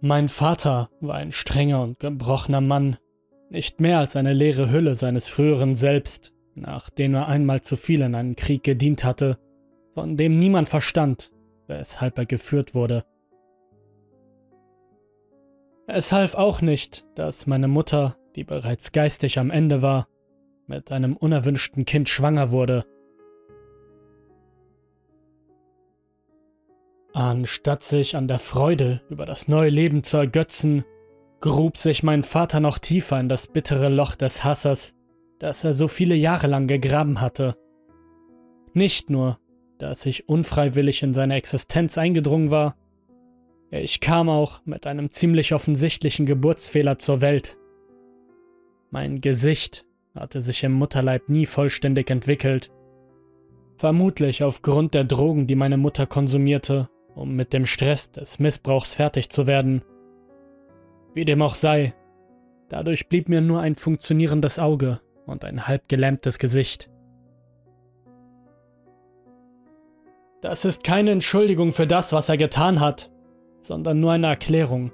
Mein Vater war ein strenger und gebrochener Mann, nicht mehr als eine leere Hülle seines früheren Selbst, nachdem er einmal zu viel in einem Krieg gedient hatte, von dem niemand verstand, weshalb er geführt wurde. Es half auch nicht, dass meine Mutter, die bereits geistig am Ende war, mit einem unerwünschten Kind schwanger wurde. Anstatt sich an der Freude über das neue Leben zu ergötzen, grub sich mein Vater noch tiefer in das bittere Loch des Hasses, das er so viele Jahre lang gegraben hatte. Nicht nur, dass ich unfreiwillig in seine Existenz eingedrungen war, ich kam auch mit einem ziemlich offensichtlichen Geburtsfehler zur Welt. Mein Gesicht hatte sich im Mutterleib nie vollständig entwickelt. Vermutlich aufgrund der Drogen, die meine Mutter konsumierte, um mit dem Stress des Missbrauchs fertig zu werden. Wie dem auch sei, dadurch blieb mir nur ein funktionierendes Auge und ein halb gelähmtes Gesicht. Das ist keine Entschuldigung für das, was er getan hat, sondern nur eine Erklärung.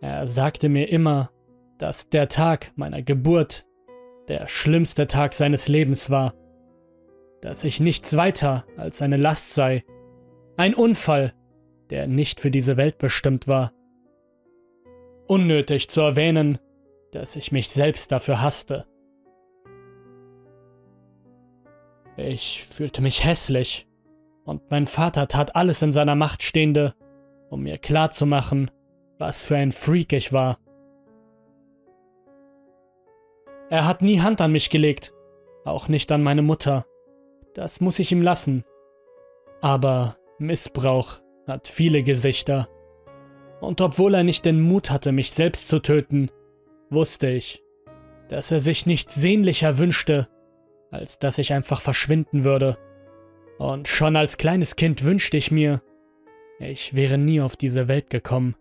Er sagte mir immer, dass der Tag meiner Geburt der schlimmste Tag seines Lebens war, dass ich nichts weiter als eine Last sei, ein Unfall, der nicht für diese Welt bestimmt war. Unnötig zu erwähnen, dass ich mich selbst dafür hasste. Ich fühlte mich hässlich, und mein Vater tat alles in seiner Macht Stehende, um mir klarzumachen, was für ein Freak ich war. Er hat nie Hand an mich gelegt, auch nicht an meine Mutter. Das muss ich ihm lassen. Aber Missbrauch hat viele Gesichter. Und obwohl er nicht den Mut hatte, mich selbst zu töten, wusste ich, dass er sich nichts sehnlicher wünschte, als dass ich einfach verschwinden würde. Und schon als kleines Kind wünschte ich mir, ich wäre nie auf diese Welt gekommen.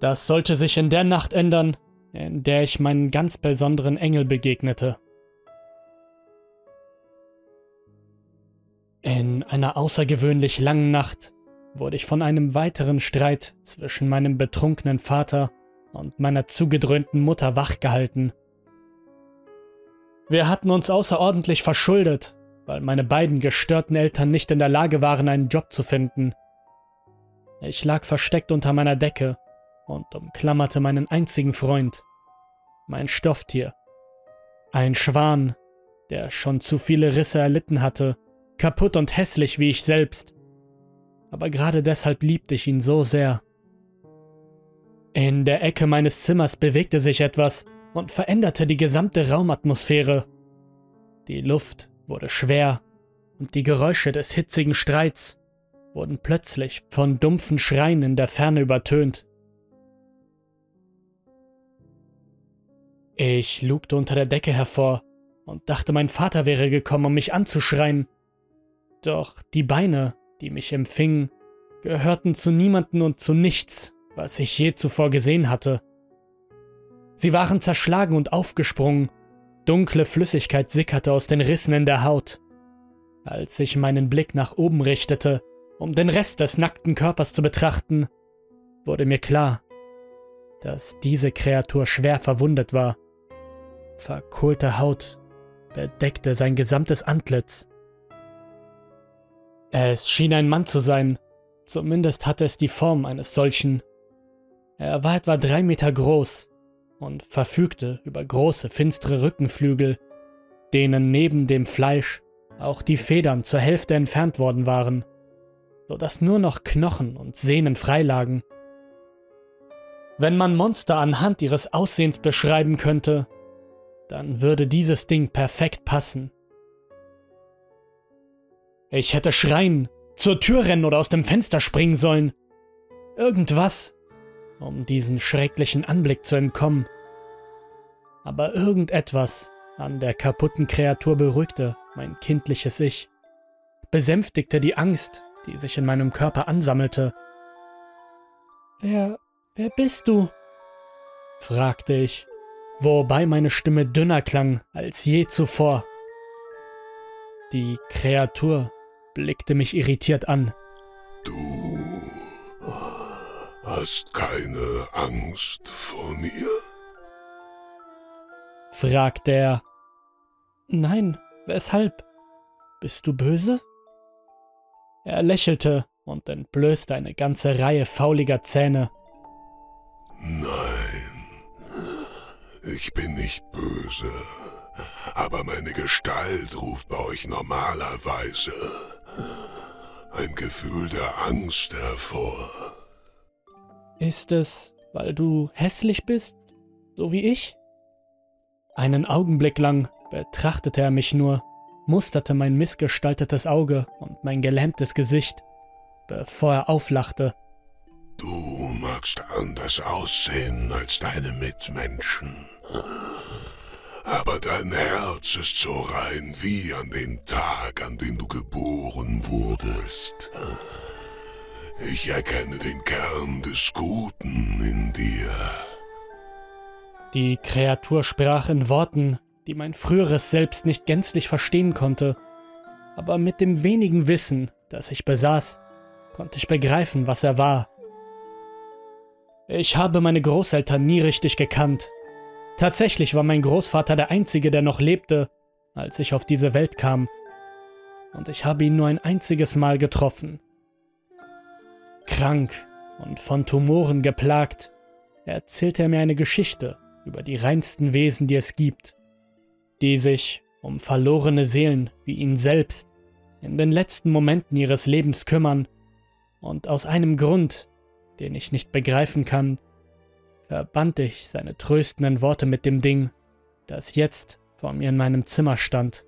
Das sollte sich in der Nacht ändern, in der ich meinen ganz besonderen Engel begegnete. In einer außergewöhnlich langen Nacht wurde ich von einem weiteren Streit zwischen meinem betrunkenen Vater und meiner zugedröhnten Mutter wachgehalten. Wir hatten uns außerordentlich verschuldet weil meine beiden gestörten Eltern nicht in der Lage waren, einen Job zu finden. Ich lag versteckt unter meiner Decke und umklammerte meinen einzigen Freund, mein Stofftier. Ein Schwan, der schon zu viele Risse erlitten hatte, kaputt und hässlich wie ich selbst. Aber gerade deshalb liebte ich ihn so sehr. In der Ecke meines Zimmers bewegte sich etwas und veränderte die gesamte Raumatmosphäre. Die Luft wurde schwer und die Geräusche des hitzigen Streits wurden plötzlich von dumpfen Schreien in der Ferne übertönt. Ich lugte unter der Decke hervor und dachte, mein Vater wäre gekommen, um mich anzuschreien. Doch die Beine, die mich empfingen, gehörten zu niemanden und zu nichts, was ich je zuvor gesehen hatte. Sie waren zerschlagen und aufgesprungen Dunkle Flüssigkeit sickerte aus den Rissen in der Haut. Als ich meinen Blick nach oben richtete, um den Rest des nackten Körpers zu betrachten, wurde mir klar, dass diese Kreatur schwer verwundet war. Verkohlte Haut bedeckte sein gesamtes Antlitz. Es schien ein Mann zu sein, zumindest hatte es die Form eines solchen. Er war etwa drei Meter groß, und verfügte über große finstere Rückenflügel, denen neben dem Fleisch auch die Federn zur Hälfte entfernt worden waren, so dass nur noch Knochen und Sehnen freilagen. Wenn man Monster anhand ihres Aussehens beschreiben könnte, dann würde dieses Ding perfekt passen. Ich hätte schreien, zur Tür rennen oder aus dem Fenster springen sollen. Irgendwas, um diesen schrecklichen Anblick zu entkommen. Aber irgendetwas an der kaputten Kreatur beruhigte mein kindliches Ich, besänftigte die Angst, die sich in meinem Körper ansammelte. Wer, wer bist du? fragte ich, wobei meine Stimme dünner klang als je zuvor. Die Kreatur blickte mich irritiert an. Du hast keine Angst vor mir? fragt er. Nein, weshalb? Bist du böse? Er lächelte und entblößte eine ganze Reihe fauliger Zähne. Nein, ich bin nicht böse, aber meine Gestalt ruft bei euch normalerweise ein Gefühl der Angst hervor. Ist es, weil du hässlich bist, so wie ich? Einen Augenblick lang betrachtete er mich nur, musterte mein missgestaltetes Auge und mein gelähmtes Gesicht, bevor er auflachte. Du magst anders aussehen als deine Mitmenschen. Aber dein Herz ist so rein wie an dem Tag, an dem du geboren wurdest. Ich erkenne den Kern des Guten in dir. Die Kreatur sprach in Worten, die mein früheres Selbst nicht gänzlich verstehen konnte, aber mit dem wenigen Wissen, das ich besaß, konnte ich begreifen, was er war. Ich habe meine Großeltern nie richtig gekannt. Tatsächlich war mein Großvater der Einzige, der noch lebte, als ich auf diese Welt kam. Und ich habe ihn nur ein einziges Mal getroffen. Krank und von Tumoren geplagt, erzählte er mir eine Geschichte über die reinsten Wesen, die es gibt, die sich um verlorene Seelen wie ihn selbst in den letzten Momenten ihres Lebens kümmern und aus einem Grund, den ich nicht begreifen kann, verband ich seine tröstenden Worte mit dem Ding, das jetzt vor mir in meinem Zimmer stand.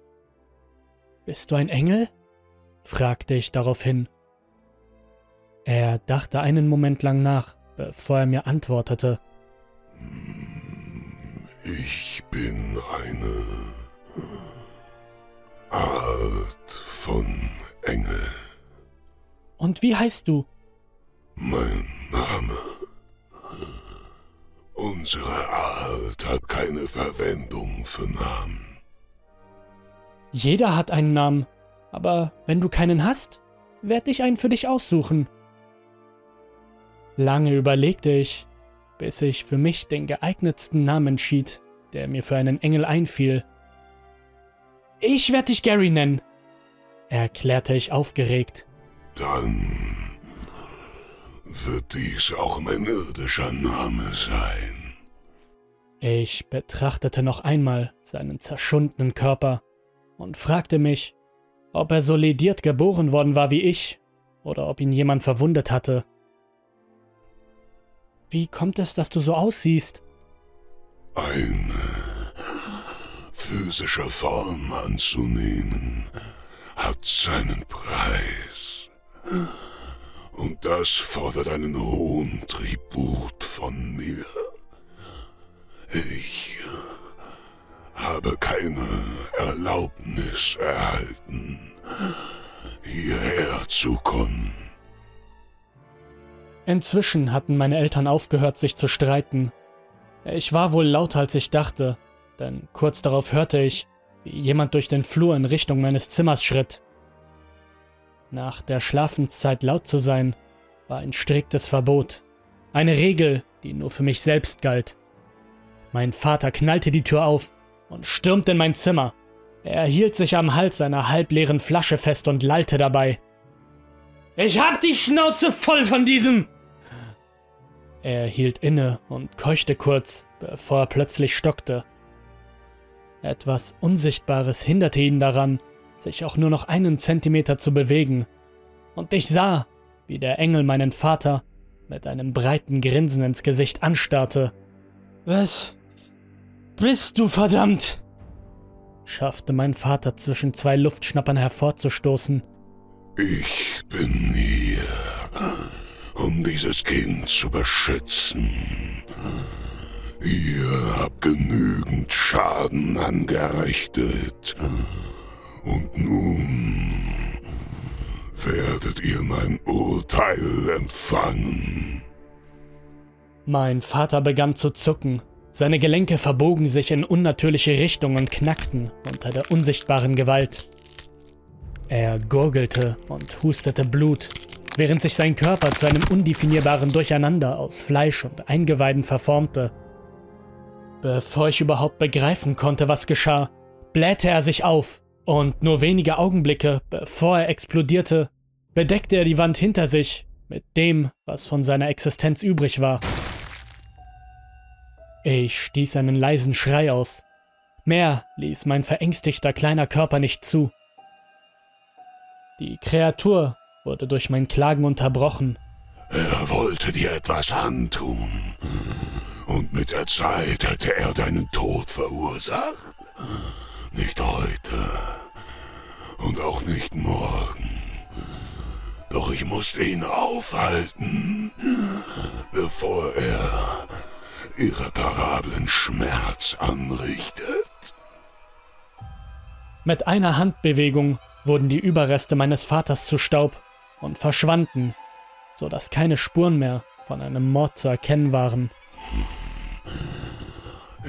Bist du ein Engel? fragte ich daraufhin. Er dachte einen Moment lang nach, bevor er mir antwortete. Ich bin eine Art von Engel. Und wie heißt du? Mein Name. Unsere Art hat keine Verwendung für Namen. Jeder hat einen Namen, aber wenn du keinen hast, werde ich einen für dich aussuchen. Lange überlegte ich, bis ich für mich den geeignetsten Namen entschied, der mir für einen Engel einfiel. Ich werde dich Gary nennen, erklärte ich aufgeregt. Dann wird dies auch mein irdischer Name sein. Ich betrachtete noch einmal seinen zerschundenen Körper und fragte mich, ob er so lediert geboren worden war wie ich oder ob ihn jemand verwundet hatte. Wie kommt es, dass du so aussiehst? Eine physische Form anzunehmen hat seinen Preis. Und das fordert einen hohen Tribut von mir. Ich habe keine Erlaubnis erhalten, hierher zu kommen. Inzwischen hatten meine Eltern aufgehört, sich zu streiten. Ich war wohl lauter, als ich dachte, denn kurz darauf hörte ich, wie jemand durch den Flur in Richtung meines Zimmers schritt. Nach der Schlafenszeit laut zu sein, war ein striktes Verbot. Eine Regel, die nur für mich selbst galt. Mein Vater knallte die Tür auf und stürmte in mein Zimmer. Er hielt sich am Hals seiner halbleeren Flasche fest und lallte dabei. Ich hab die Schnauze voll von diesem! Er hielt inne und keuchte kurz, bevor er plötzlich stockte. Etwas Unsichtbares hinderte ihn daran, sich auch nur noch einen Zentimeter zu bewegen. Und ich sah, wie der Engel meinen Vater mit einem breiten Grinsen ins Gesicht anstarrte. Was bist du verdammt? schaffte mein Vater zwischen zwei Luftschnappern hervorzustoßen. Ich bin hier, um dieses Kind zu beschützen. Ihr habt genügend Schaden angerichtet. Und nun werdet ihr mein Urteil empfangen. Mein Vater begann zu zucken. Seine Gelenke verbogen sich in unnatürliche Richtungen und knackten unter der unsichtbaren Gewalt. Er gurgelte und hustete Blut, während sich sein Körper zu einem undefinierbaren Durcheinander aus Fleisch und Eingeweiden verformte. Bevor ich überhaupt begreifen konnte, was geschah, blähte er sich auf und nur wenige Augenblicke, bevor er explodierte, bedeckte er die Wand hinter sich mit dem, was von seiner Existenz übrig war. Ich stieß einen leisen Schrei aus. Mehr ließ mein verängstigter kleiner Körper nicht zu. Die Kreatur wurde durch mein Klagen unterbrochen. Er wollte dir etwas antun. Und mit der Zeit hätte er deinen Tod verursacht. Nicht heute. Und auch nicht morgen. Doch ich musste ihn aufhalten, bevor er irreparablen Schmerz anrichtet. Mit einer Handbewegung wurden die Überreste meines Vaters zu Staub und verschwanden, so dass keine Spuren mehr von einem Mord zu erkennen waren.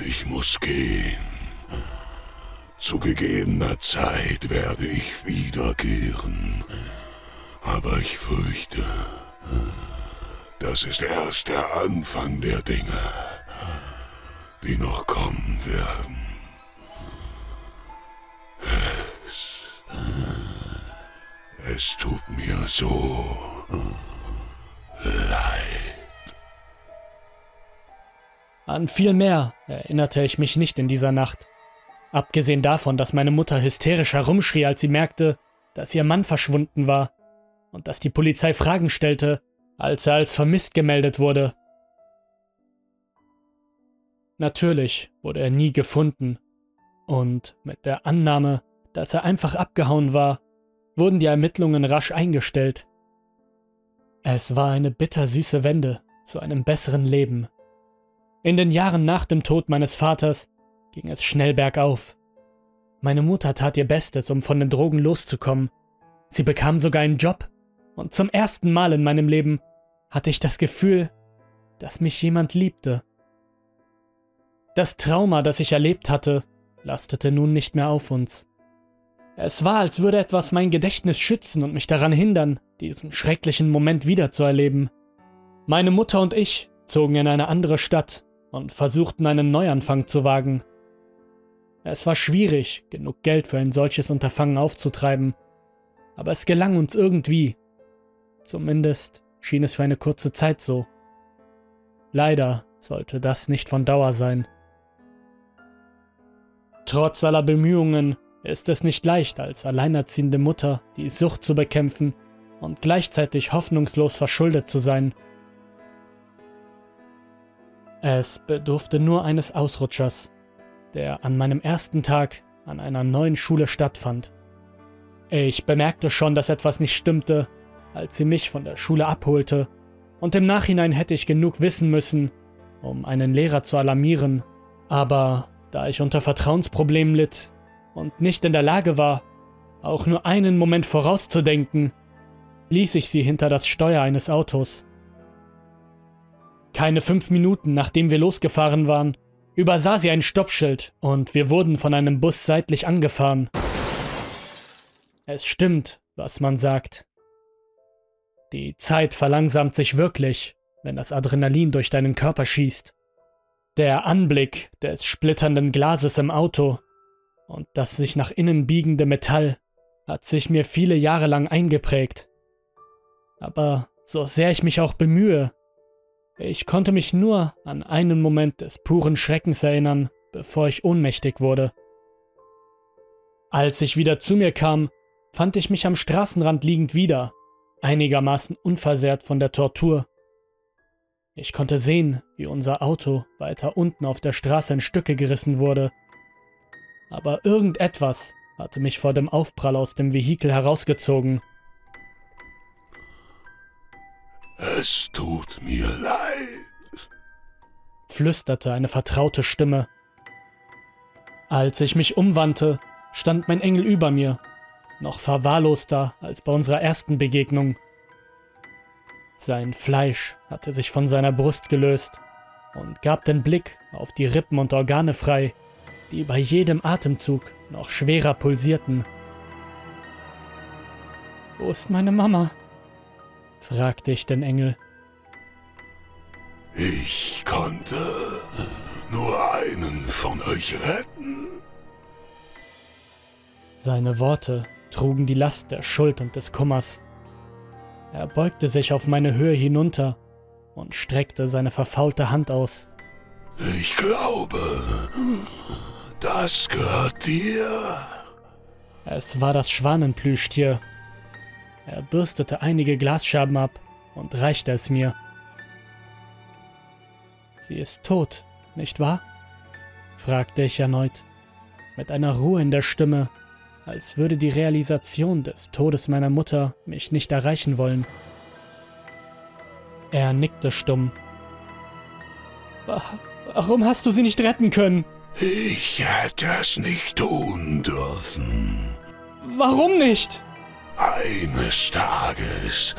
Ich muss gehen. Zu gegebener Zeit werde ich wiederkehren. Aber ich fürchte, das ist erst der Anfang der Dinge, die noch kommen werden. Es, es tut mir so leid. An viel mehr erinnerte ich mich nicht in dieser Nacht. Abgesehen davon, dass meine Mutter hysterisch herumschrie, als sie merkte, dass ihr Mann verschwunden war und dass die Polizei Fragen stellte, als er als vermisst gemeldet wurde. Natürlich wurde er nie gefunden, und mit der Annahme, dass er einfach abgehauen war, wurden die Ermittlungen rasch eingestellt. Es war eine bittersüße Wende zu einem besseren Leben. In den Jahren nach dem Tod meines Vaters ging es schnell bergauf. Meine Mutter tat ihr Bestes, um von den Drogen loszukommen. Sie bekam sogar einen Job und zum ersten Mal in meinem Leben hatte ich das Gefühl, dass mich jemand liebte. Das Trauma, das ich erlebt hatte, lastete nun nicht mehr auf uns. Es war, als würde etwas mein Gedächtnis schützen und mich daran hindern, diesen schrecklichen Moment wiederzuerleben. Meine Mutter und ich zogen in eine andere Stadt und versuchten einen Neuanfang zu wagen. Es war schwierig, genug Geld für ein solches Unterfangen aufzutreiben, aber es gelang uns irgendwie, Zumindest schien es für eine kurze Zeit so. Leider sollte das nicht von Dauer sein. Trotz aller Bemühungen ist es nicht leicht, als alleinerziehende Mutter die Sucht zu bekämpfen und gleichzeitig hoffnungslos verschuldet zu sein. Es bedurfte nur eines Ausrutschers, der an meinem ersten Tag an einer neuen Schule stattfand. Ich bemerkte schon, dass etwas nicht stimmte, als sie mich von der Schule abholte, und im Nachhinein hätte ich genug wissen müssen, um einen Lehrer zu alarmieren, aber da ich unter Vertrauensproblemen litt und nicht in der Lage war, auch nur einen Moment vorauszudenken, ließ ich sie hinter das Steuer eines Autos. Keine fünf Minuten nachdem wir losgefahren waren, übersah sie ein Stoppschild und wir wurden von einem Bus seitlich angefahren. Es stimmt, was man sagt. Die Zeit verlangsamt sich wirklich, wenn das Adrenalin durch deinen Körper schießt. Der Anblick des splitternden Glases im Auto und das sich nach innen biegende Metall hat sich mir viele Jahre lang eingeprägt. Aber so sehr ich mich auch bemühe, ich konnte mich nur an einen Moment des puren Schreckens erinnern, bevor ich ohnmächtig wurde. Als ich wieder zu mir kam, fand ich mich am Straßenrand liegend wieder einigermaßen unversehrt von der Tortur. Ich konnte sehen, wie unser Auto weiter unten auf der Straße in Stücke gerissen wurde. Aber irgendetwas hatte mich vor dem Aufprall aus dem Vehikel herausgezogen. Es tut mir leid, flüsterte eine vertraute Stimme. Als ich mich umwandte, stand mein Engel über mir noch verwahrloster als bei unserer ersten Begegnung. Sein Fleisch hatte sich von seiner Brust gelöst und gab den Blick auf die Rippen und Organe frei, die bei jedem Atemzug noch schwerer pulsierten. Wo ist meine Mama? fragte ich den Engel. Ich konnte nur einen von euch retten. Seine Worte trugen die Last der Schuld und des Kummers. Er beugte sich auf meine Höhe hinunter und streckte seine verfaulte Hand aus. Ich glaube, das gehört dir. Es war das Schwanenplüschtier. Er bürstete einige Glasscherben ab und reichte es mir. Sie ist tot, nicht wahr? fragte ich erneut, mit einer Ruhe in der Stimme, als würde die Realisation des Todes meiner Mutter mich nicht erreichen wollen. Er nickte stumm. Warum hast du sie nicht retten können? Ich hätte es nicht tun dürfen. Warum nicht? Eines Tages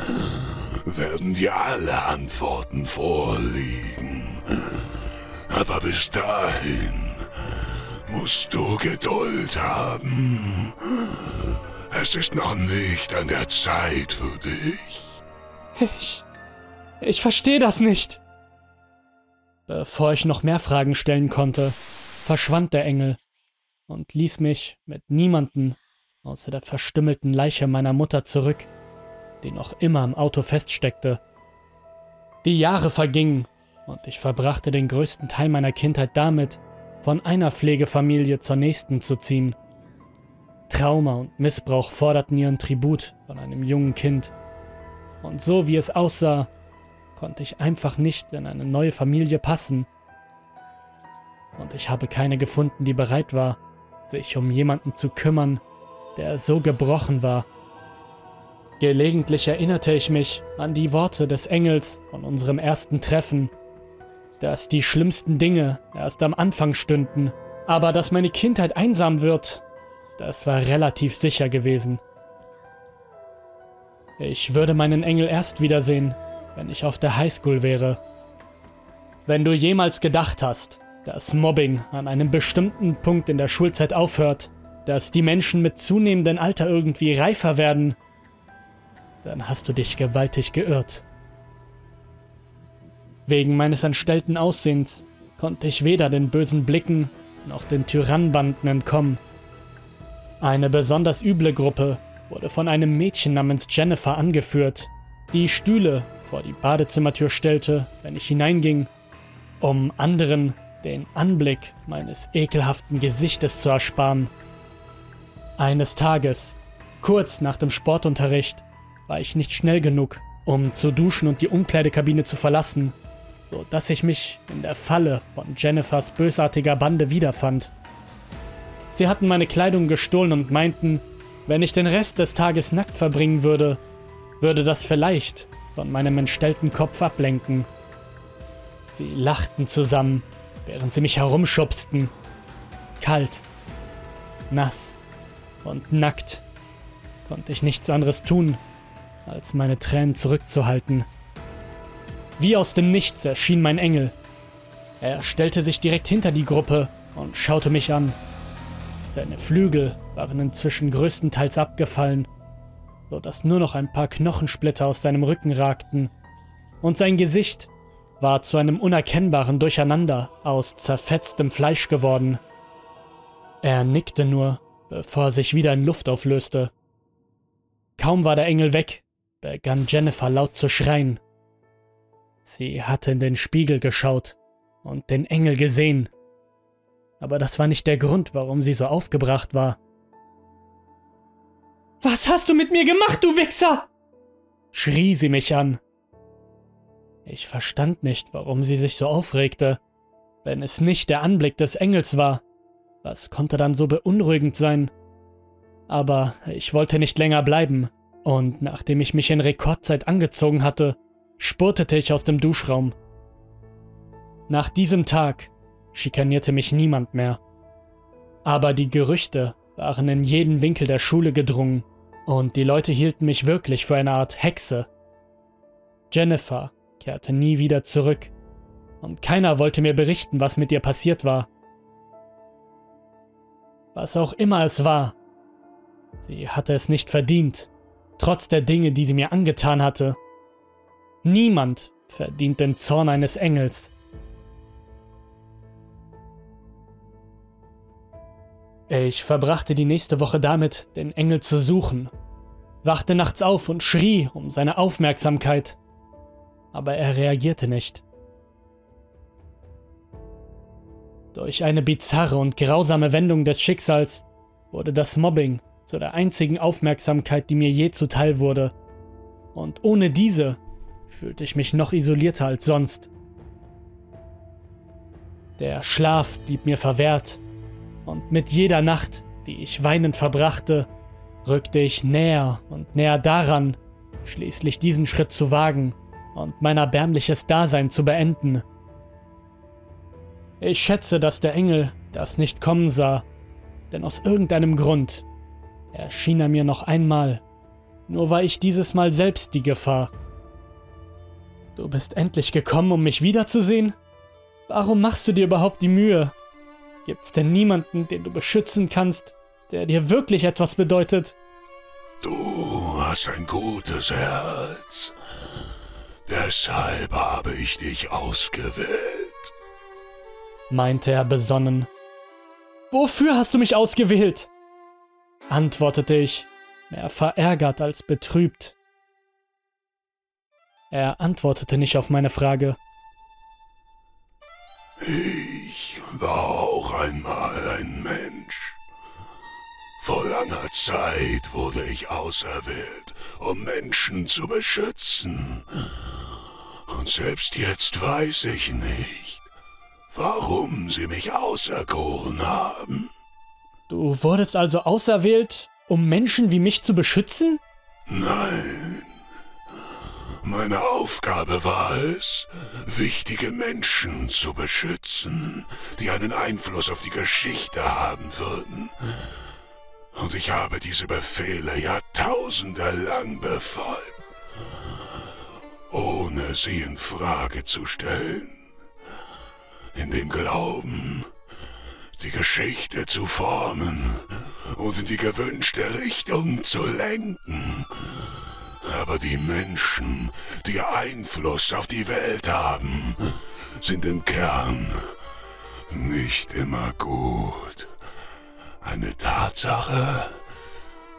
werden dir alle Antworten vorliegen. Aber bis dahin musst du Geduld haben. Es ist noch nicht an der Zeit für dich. Ich. Ich verstehe das nicht. Bevor ich noch mehr Fragen stellen konnte, verschwand der Engel und ließ mich mit niemanden außer der verstümmelten Leiche meiner Mutter zurück, die noch immer im Auto feststeckte. Die Jahre vergingen und ich verbrachte den größten Teil meiner Kindheit damit, von einer Pflegefamilie zur nächsten zu ziehen. Trauma und Missbrauch forderten ihren Tribut von einem jungen Kind. Und so wie es aussah, konnte ich einfach nicht in eine neue Familie passen. Und ich habe keine gefunden, die bereit war, sich um jemanden zu kümmern, der so gebrochen war. Gelegentlich erinnerte ich mich an die Worte des Engels von unserem ersten Treffen, dass die schlimmsten Dinge erst am Anfang stünden, aber dass meine Kindheit einsam wird, das war relativ sicher gewesen. Ich würde meinen Engel erst wiedersehen, wenn ich auf der Highschool wäre. Wenn du jemals gedacht hast, dass Mobbing an einem bestimmten Punkt in der Schulzeit aufhört, dass die Menschen mit zunehmendem Alter irgendwie reifer werden, dann hast du dich gewaltig geirrt. Wegen meines entstellten Aussehens konnte ich weder den bösen Blicken noch den Tyrannenbanden entkommen. Eine besonders üble Gruppe wurde von einem Mädchen namens Jennifer angeführt, die Stühle vor die Badezimmertür stellte, wenn ich hineinging, um anderen den Anblick meines ekelhaften Gesichtes zu ersparen. Eines Tages, kurz nach dem Sportunterricht, war ich nicht schnell genug, um zu duschen und die Umkleidekabine zu verlassen, so dass ich mich in der Falle von Jennifers bösartiger Bande wiederfand. Sie hatten meine Kleidung gestohlen und meinten, wenn ich den Rest des Tages nackt verbringen würde, würde das vielleicht von meinem entstellten Kopf ablenken. Sie lachten zusammen, während sie mich herumschubsten. Kalt, nass und nackt konnte ich nichts anderes tun, als meine Tränen zurückzuhalten. Wie aus dem Nichts erschien mein Engel. Er stellte sich direkt hinter die Gruppe und schaute mich an. Seine Flügel waren inzwischen größtenteils abgefallen, so dass nur noch ein paar Knochensplitter aus seinem Rücken ragten, und sein Gesicht war zu einem unerkennbaren Durcheinander aus zerfetztem Fleisch geworden. Er nickte nur bevor er sich wieder in Luft auflöste. Kaum war der Engel weg, begann Jennifer laut zu schreien. Sie hatte in den Spiegel geschaut und den Engel gesehen. Aber das war nicht der Grund, warum sie so aufgebracht war. Was hast du mit mir gemacht, du Wichser? schrie sie mich an. Ich verstand nicht, warum sie sich so aufregte, wenn es nicht der Anblick des Engels war. Was konnte dann so beunruhigend sein? Aber ich wollte nicht länger bleiben, und nachdem ich mich in Rekordzeit angezogen hatte, spurtete ich aus dem Duschraum. Nach diesem Tag schikanierte mich niemand mehr. Aber die Gerüchte waren in jeden Winkel der Schule gedrungen, und die Leute hielten mich wirklich für eine Art Hexe. Jennifer kehrte nie wieder zurück, und keiner wollte mir berichten, was mit ihr passiert war. Was auch immer es war. Sie hatte es nicht verdient, trotz der Dinge, die sie mir angetan hatte. Niemand verdient den Zorn eines Engels. Ich verbrachte die nächste Woche damit, den Engel zu suchen, wachte nachts auf und schrie um seine Aufmerksamkeit, aber er reagierte nicht. Durch eine bizarre und grausame Wendung des Schicksals wurde das Mobbing zu der einzigen Aufmerksamkeit, die mir je zuteil wurde, und ohne diese fühlte ich mich noch isolierter als sonst. Der Schlaf blieb mir verwehrt und mit jeder Nacht, die ich weinend verbrachte, rückte ich näher und näher daran, schließlich diesen Schritt zu wagen und mein erbärmliches Dasein zu beenden. Ich schätze, dass der Engel das nicht kommen sah, denn aus irgendeinem Grund erschien er mir noch einmal, nur war ich dieses Mal selbst die Gefahr. Du bist endlich gekommen, um mich wiederzusehen? Warum machst du dir überhaupt die Mühe? Gibt's denn niemanden, den du beschützen kannst, der dir wirklich etwas bedeutet? Du hast ein gutes Herz. Deshalb habe ich dich ausgewählt, meinte er besonnen. Wofür hast du mich ausgewählt? antwortete ich, mehr verärgert als betrübt. Er antwortete nicht auf meine Frage. Ich war auch einmal ein Mensch. Vor langer Zeit wurde ich auserwählt, um Menschen zu beschützen. Und selbst jetzt weiß ich nicht, warum sie mich auserkoren haben. Du wurdest also auserwählt, um Menschen wie mich zu beschützen? Nein, meine Aufgabe war es, wichtige Menschen zu beschützen, die einen Einfluss auf die Geschichte haben würden. Und ich habe diese Befehle Jahrtausende lang befolgt, ohne sie in Frage zu stellen. In dem Glauben, die Geschichte zu formen und in die gewünschte Richtung zu lenken. Aber die Menschen, die Einfluss auf die Welt haben, sind im Kern nicht immer gut. Eine Tatsache,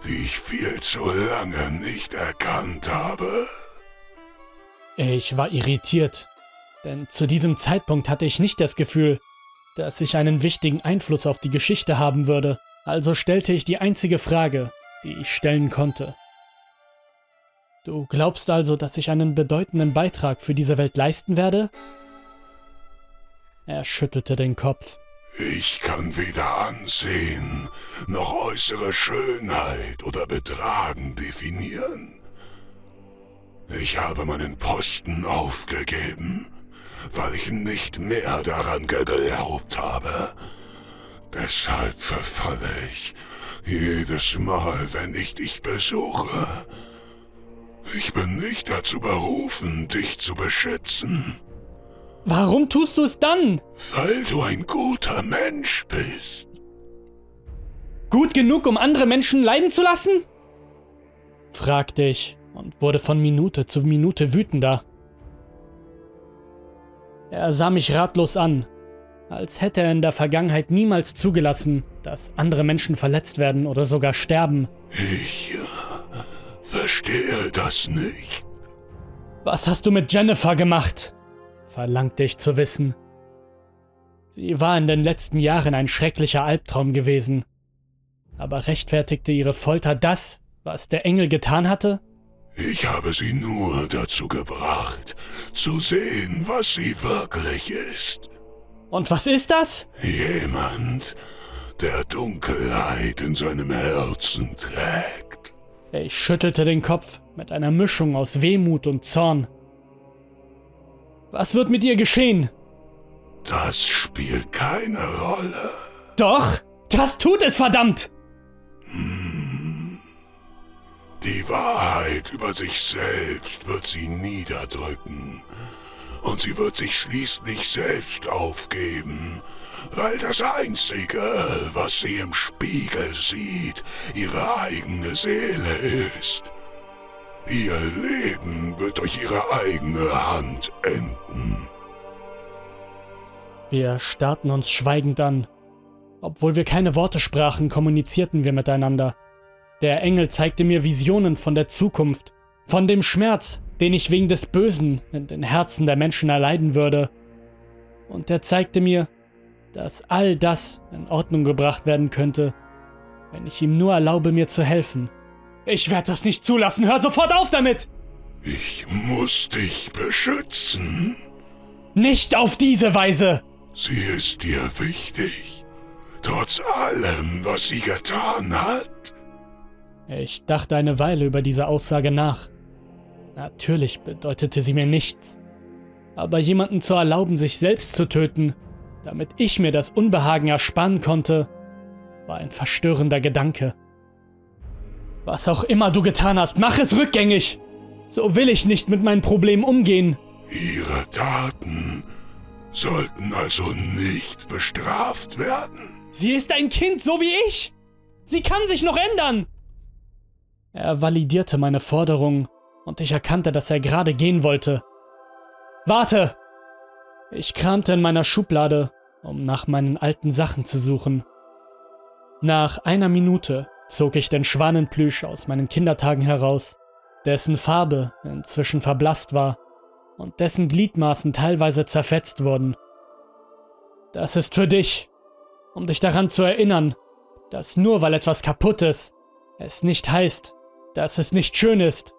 die ich viel zu lange nicht erkannt habe. Ich war irritiert, denn zu diesem Zeitpunkt hatte ich nicht das Gefühl, dass ich einen wichtigen Einfluss auf die Geschichte haben würde. Also stellte ich die einzige Frage, die ich stellen konnte. Du glaubst also, dass ich einen bedeutenden Beitrag für diese Welt leisten werde? Er schüttelte den Kopf. Ich kann weder Ansehen noch äußere Schönheit oder Betragen definieren. Ich habe meinen Posten aufgegeben, weil ich nicht mehr daran geglaubt habe. Deshalb verfalle ich jedes Mal, wenn ich dich besuche, ich bin nicht dazu berufen, dich zu beschützen. Warum tust du es dann? Weil du ein guter Mensch bist. Gut genug, um andere Menschen leiden zu lassen? fragte ich und wurde von Minute zu Minute wütender. Er sah mich ratlos an, als hätte er in der Vergangenheit niemals zugelassen, dass andere Menschen verletzt werden oder sogar sterben. Ich verstehe das nicht. Was hast du mit Jennifer gemacht? verlangte ich zu wissen. Sie war in den letzten Jahren ein schrecklicher Albtraum gewesen. Aber rechtfertigte ihre Folter das, was der Engel getan hatte? Ich habe sie nur dazu gebracht, zu sehen, was sie wirklich ist. Und was ist das? Jemand, der Dunkelheit in seinem Herzen trägt. Ich schüttelte den Kopf mit einer Mischung aus Wehmut und Zorn. Was wird mit ihr geschehen? Das spielt keine Rolle. Doch, das tut es, verdammt! Die Wahrheit über sich selbst wird sie niederdrücken. Und sie wird sich schließlich selbst aufgeben, weil das Einzige, was sie im Spiegel sieht, ihre eigene Seele ist. Ihr Leben wird durch ihre eigene Hand enden. Wir starrten uns schweigend an. Obwohl wir keine Worte sprachen, kommunizierten wir miteinander. Der Engel zeigte mir Visionen von der Zukunft, von dem Schmerz, den ich wegen des Bösen in den Herzen der Menschen erleiden würde. Und er zeigte mir, dass all das in Ordnung gebracht werden könnte, wenn ich ihm nur erlaube, mir zu helfen. Ich werde das nicht zulassen. Hör sofort auf damit! Ich muss dich beschützen. Nicht auf diese Weise! Sie ist dir wichtig. Trotz allem, was sie getan hat. Ich dachte eine Weile über diese Aussage nach. Natürlich bedeutete sie mir nichts. Aber jemanden zu erlauben, sich selbst zu töten, damit ich mir das Unbehagen ersparen konnte, war ein verstörender Gedanke. Was auch immer du getan hast, mach es rückgängig. So will ich nicht mit meinen Problemen umgehen. Ihre Taten sollten also nicht bestraft werden. Sie ist ein Kind, so wie ich. Sie kann sich noch ändern. Er validierte meine Forderung und ich erkannte, dass er gerade gehen wollte. Warte! Ich kramte in meiner Schublade, um nach meinen alten Sachen zu suchen. Nach einer Minute zog ich den Schwanenplüsch aus meinen Kindertagen heraus, dessen Farbe inzwischen verblasst war und dessen Gliedmaßen teilweise zerfetzt wurden. Das ist für dich, um dich daran zu erinnern, dass nur weil etwas kaputt ist, es nicht heißt, dass es nicht schön ist.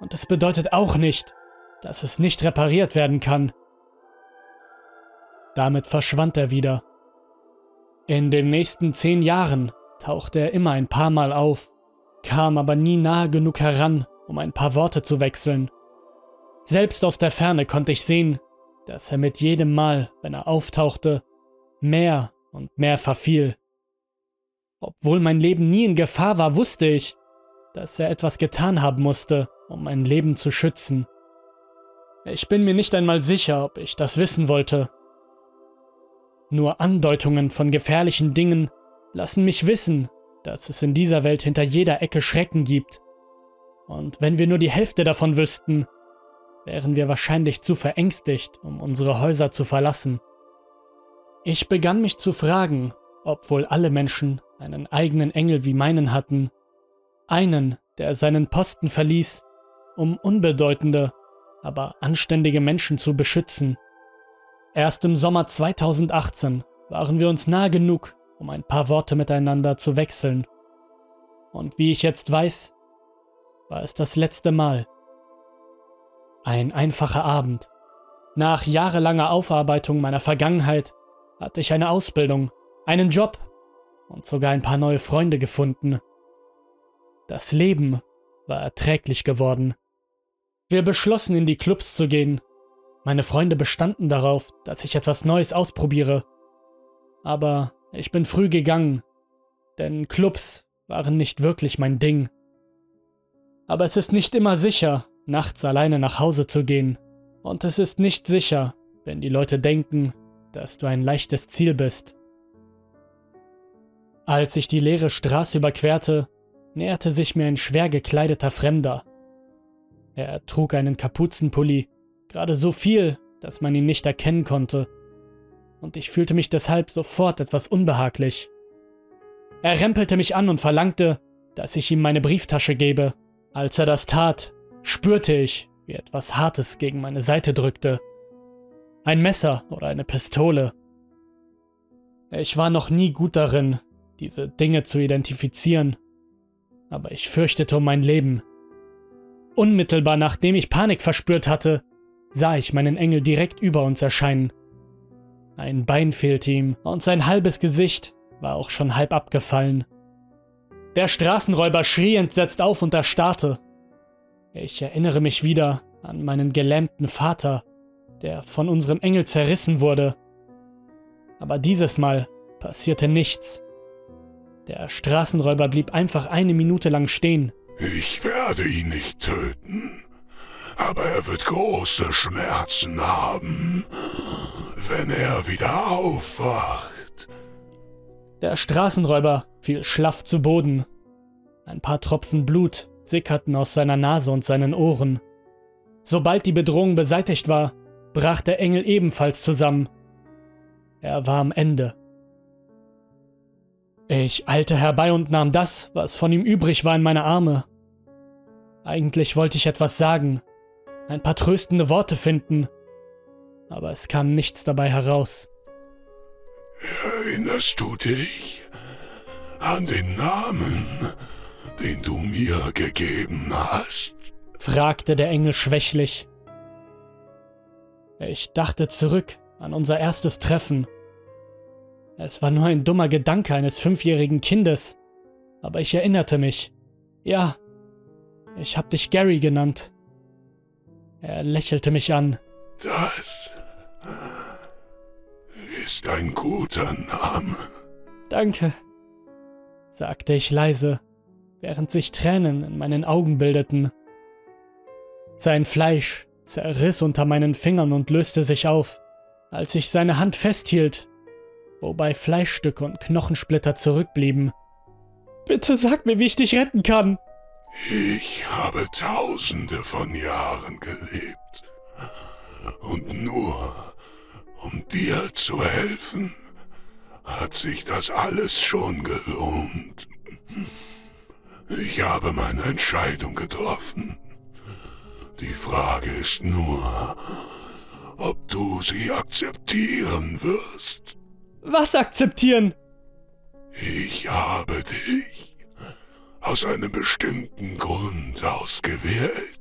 Und es bedeutet auch nicht, dass es nicht repariert werden kann. Damit verschwand er wieder. In den nächsten zehn Jahren tauchte er immer ein paar Mal auf, kam aber nie nahe genug heran, um ein paar Worte zu wechseln. Selbst aus der Ferne konnte ich sehen, dass er mit jedem Mal, wenn er auftauchte, mehr und mehr verfiel. Obwohl mein Leben nie in Gefahr war, wusste ich, dass er etwas getan haben musste, um mein Leben zu schützen. Ich bin mir nicht einmal sicher, ob ich das wissen wollte. Nur Andeutungen von gefährlichen Dingen lassen mich wissen, dass es in dieser Welt hinter jeder Ecke Schrecken gibt. Und wenn wir nur die Hälfte davon wüssten, wären wir wahrscheinlich zu verängstigt, um unsere Häuser zu verlassen. Ich begann mich zu fragen, ob wohl alle Menschen einen eigenen Engel wie meinen hatten, einen, der seinen Posten verließ, um unbedeutende, aber anständige Menschen zu beschützen. Erst im Sommer 2018 waren wir uns nah genug, um ein paar Worte miteinander zu wechseln. Und wie ich jetzt weiß, war es das letzte Mal. Ein einfacher Abend. Nach jahrelanger Aufarbeitung meiner Vergangenheit hatte ich eine Ausbildung, einen Job und sogar ein paar neue Freunde gefunden. Das Leben war erträglich geworden. Wir beschlossen, in die Clubs zu gehen. Meine Freunde bestanden darauf, dass ich etwas Neues ausprobiere. Aber ich bin früh gegangen, denn Clubs waren nicht wirklich mein Ding. Aber es ist nicht immer sicher, nachts alleine nach Hause zu gehen. Und es ist nicht sicher, wenn die Leute denken, dass du ein leichtes Ziel bist. Als ich die leere Straße überquerte, näherte sich mir ein schwer gekleideter Fremder. Er trug einen Kapuzenpulli, gerade so viel, dass man ihn nicht erkennen konnte, und ich fühlte mich deshalb sofort etwas unbehaglich. Er rempelte mich an und verlangte, dass ich ihm meine Brieftasche gebe. Als er das tat, spürte ich, wie etwas Hartes gegen meine Seite drückte. Ein Messer oder eine Pistole. Ich war noch nie gut darin, diese Dinge zu identifizieren, aber ich fürchtete um mein Leben. Unmittelbar nachdem ich Panik verspürt hatte, sah ich meinen Engel direkt über uns erscheinen. Ein Bein fehlte ihm und sein halbes Gesicht war auch schon halb abgefallen. Der Straßenräuber schrie entsetzt auf und erstarrte. Ich erinnere mich wieder an meinen gelähmten Vater, der von unserem Engel zerrissen wurde. Aber dieses Mal passierte nichts. Der Straßenräuber blieb einfach eine Minute lang stehen. Ich werde ihn nicht töten, aber er wird große Schmerzen haben, wenn er wieder aufwacht. Der Straßenräuber fiel schlaff zu Boden. Ein paar Tropfen Blut sickerten aus seiner Nase und seinen Ohren. Sobald die Bedrohung beseitigt war, brach der Engel ebenfalls zusammen. Er war am Ende. Ich eilte herbei und nahm das, was von ihm übrig war, in meine Arme. Eigentlich wollte ich etwas sagen, ein paar tröstende Worte finden, aber es kam nichts dabei heraus. Erinnerst du dich an den Namen, den du mir gegeben hast? fragte der Engel schwächlich. Ich dachte zurück an unser erstes Treffen. Es war nur ein dummer Gedanke eines fünfjährigen Kindes, aber ich erinnerte mich. Ja, ich hab dich Gary genannt. Er lächelte mich an. Das ist ein guter Name. Danke, sagte ich leise, während sich Tränen in meinen Augen bildeten. Sein Fleisch zerriss unter meinen Fingern und löste sich auf, als ich seine Hand festhielt, wobei Fleischstücke und Knochensplitter zurückblieben. Bitte sag mir, wie ich dich retten kann. Ich habe tausende von Jahren gelebt. Und nur um dir zu helfen, hat sich das alles schon gelohnt. Ich habe meine Entscheidung getroffen. Die Frage ist nur, ob du sie akzeptieren wirst. Was akzeptieren? Ich habe dich aus einem bestimmten Grund ausgewählt.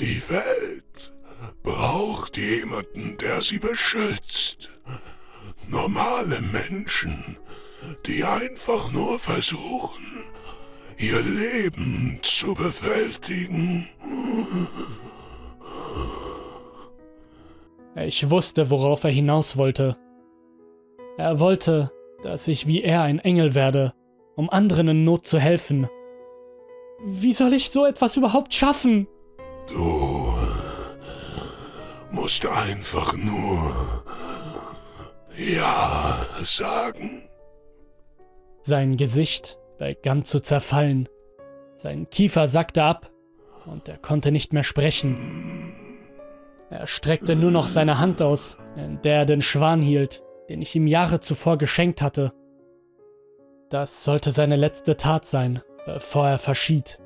Die Welt braucht jemanden, der sie beschützt. Normale Menschen, die einfach nur versuchen, ihr Leben zu bewältigen. Ich wusste, worauf er hinaus wollte. Er wollte, dass ich wie er ein Engel werde, um anderen in Not zu helfen. Wie soll ich so etwas überhaupt schaffen? Du musst einfach nur Ja sagen. Sein Gesicht begann zu zerfallen. Sein Kiefer sackte ab und er konnte nicht mehr sprechen. Er streckte nur noch seine Hand aus, in der er den Schwan hielt, den ich ihm Jahre zuvor geschenkt hatte. Das sollte seine letzte Tat sein, bevor er verschied.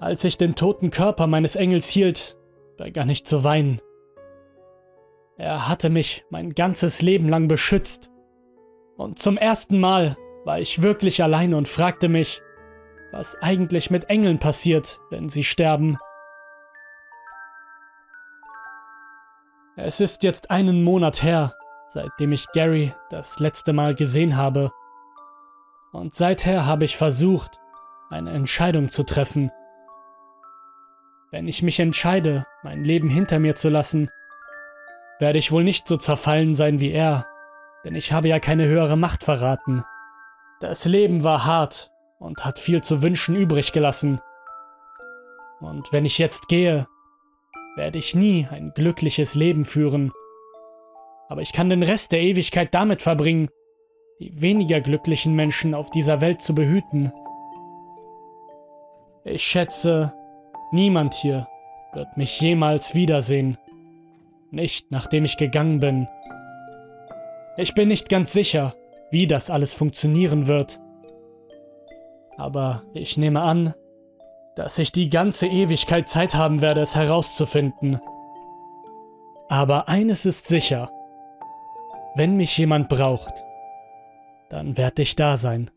Als ich den toten Körper meines Engels hielt, begann ich zu weinen. Er hatte mich mein ganzes Leben lang beschützt. Und zum ersten Mal war ich wirklich allein und fragte mich, was eigentlich mit Engeln passiert, wenn sie sterben. Es ist jetzt einen Monat her, seitdem ich Gary das letzte Mal gesehen habe. Und seither habe ich versucht, eine Entscheidung zu treffen. Wenn ich mich entscheide, mein Leben hinter mir zu lassen, werde ich wohl nicht so zerfallen sein wie er, denn ich habe ja keine höhere Macht verraten. Das Leben war hart und hat viel zu wünschen übrig gelassen. Und wenn ich jetzt gehe, werde ich nie ein glückliches Leben führen. Aber ich kann den Rest der Ewigkeit damit verbringen, die weniger glücklichen Menschen auf dieser Welt zu behüten. Ich schätze, niemand hier wird mich jemals wiedersehen. Nicht nachdem ich gegangen bin. Ich bin nicht ganz sicher, wie das alles funktionieren wird. Aber ich nehme an, dass ich die ganze Ewigkeit Zeit haben werde, es herauszufinden. Aber eines ist sicher. Wenn mich jemand braucht, dann werde ich da sein.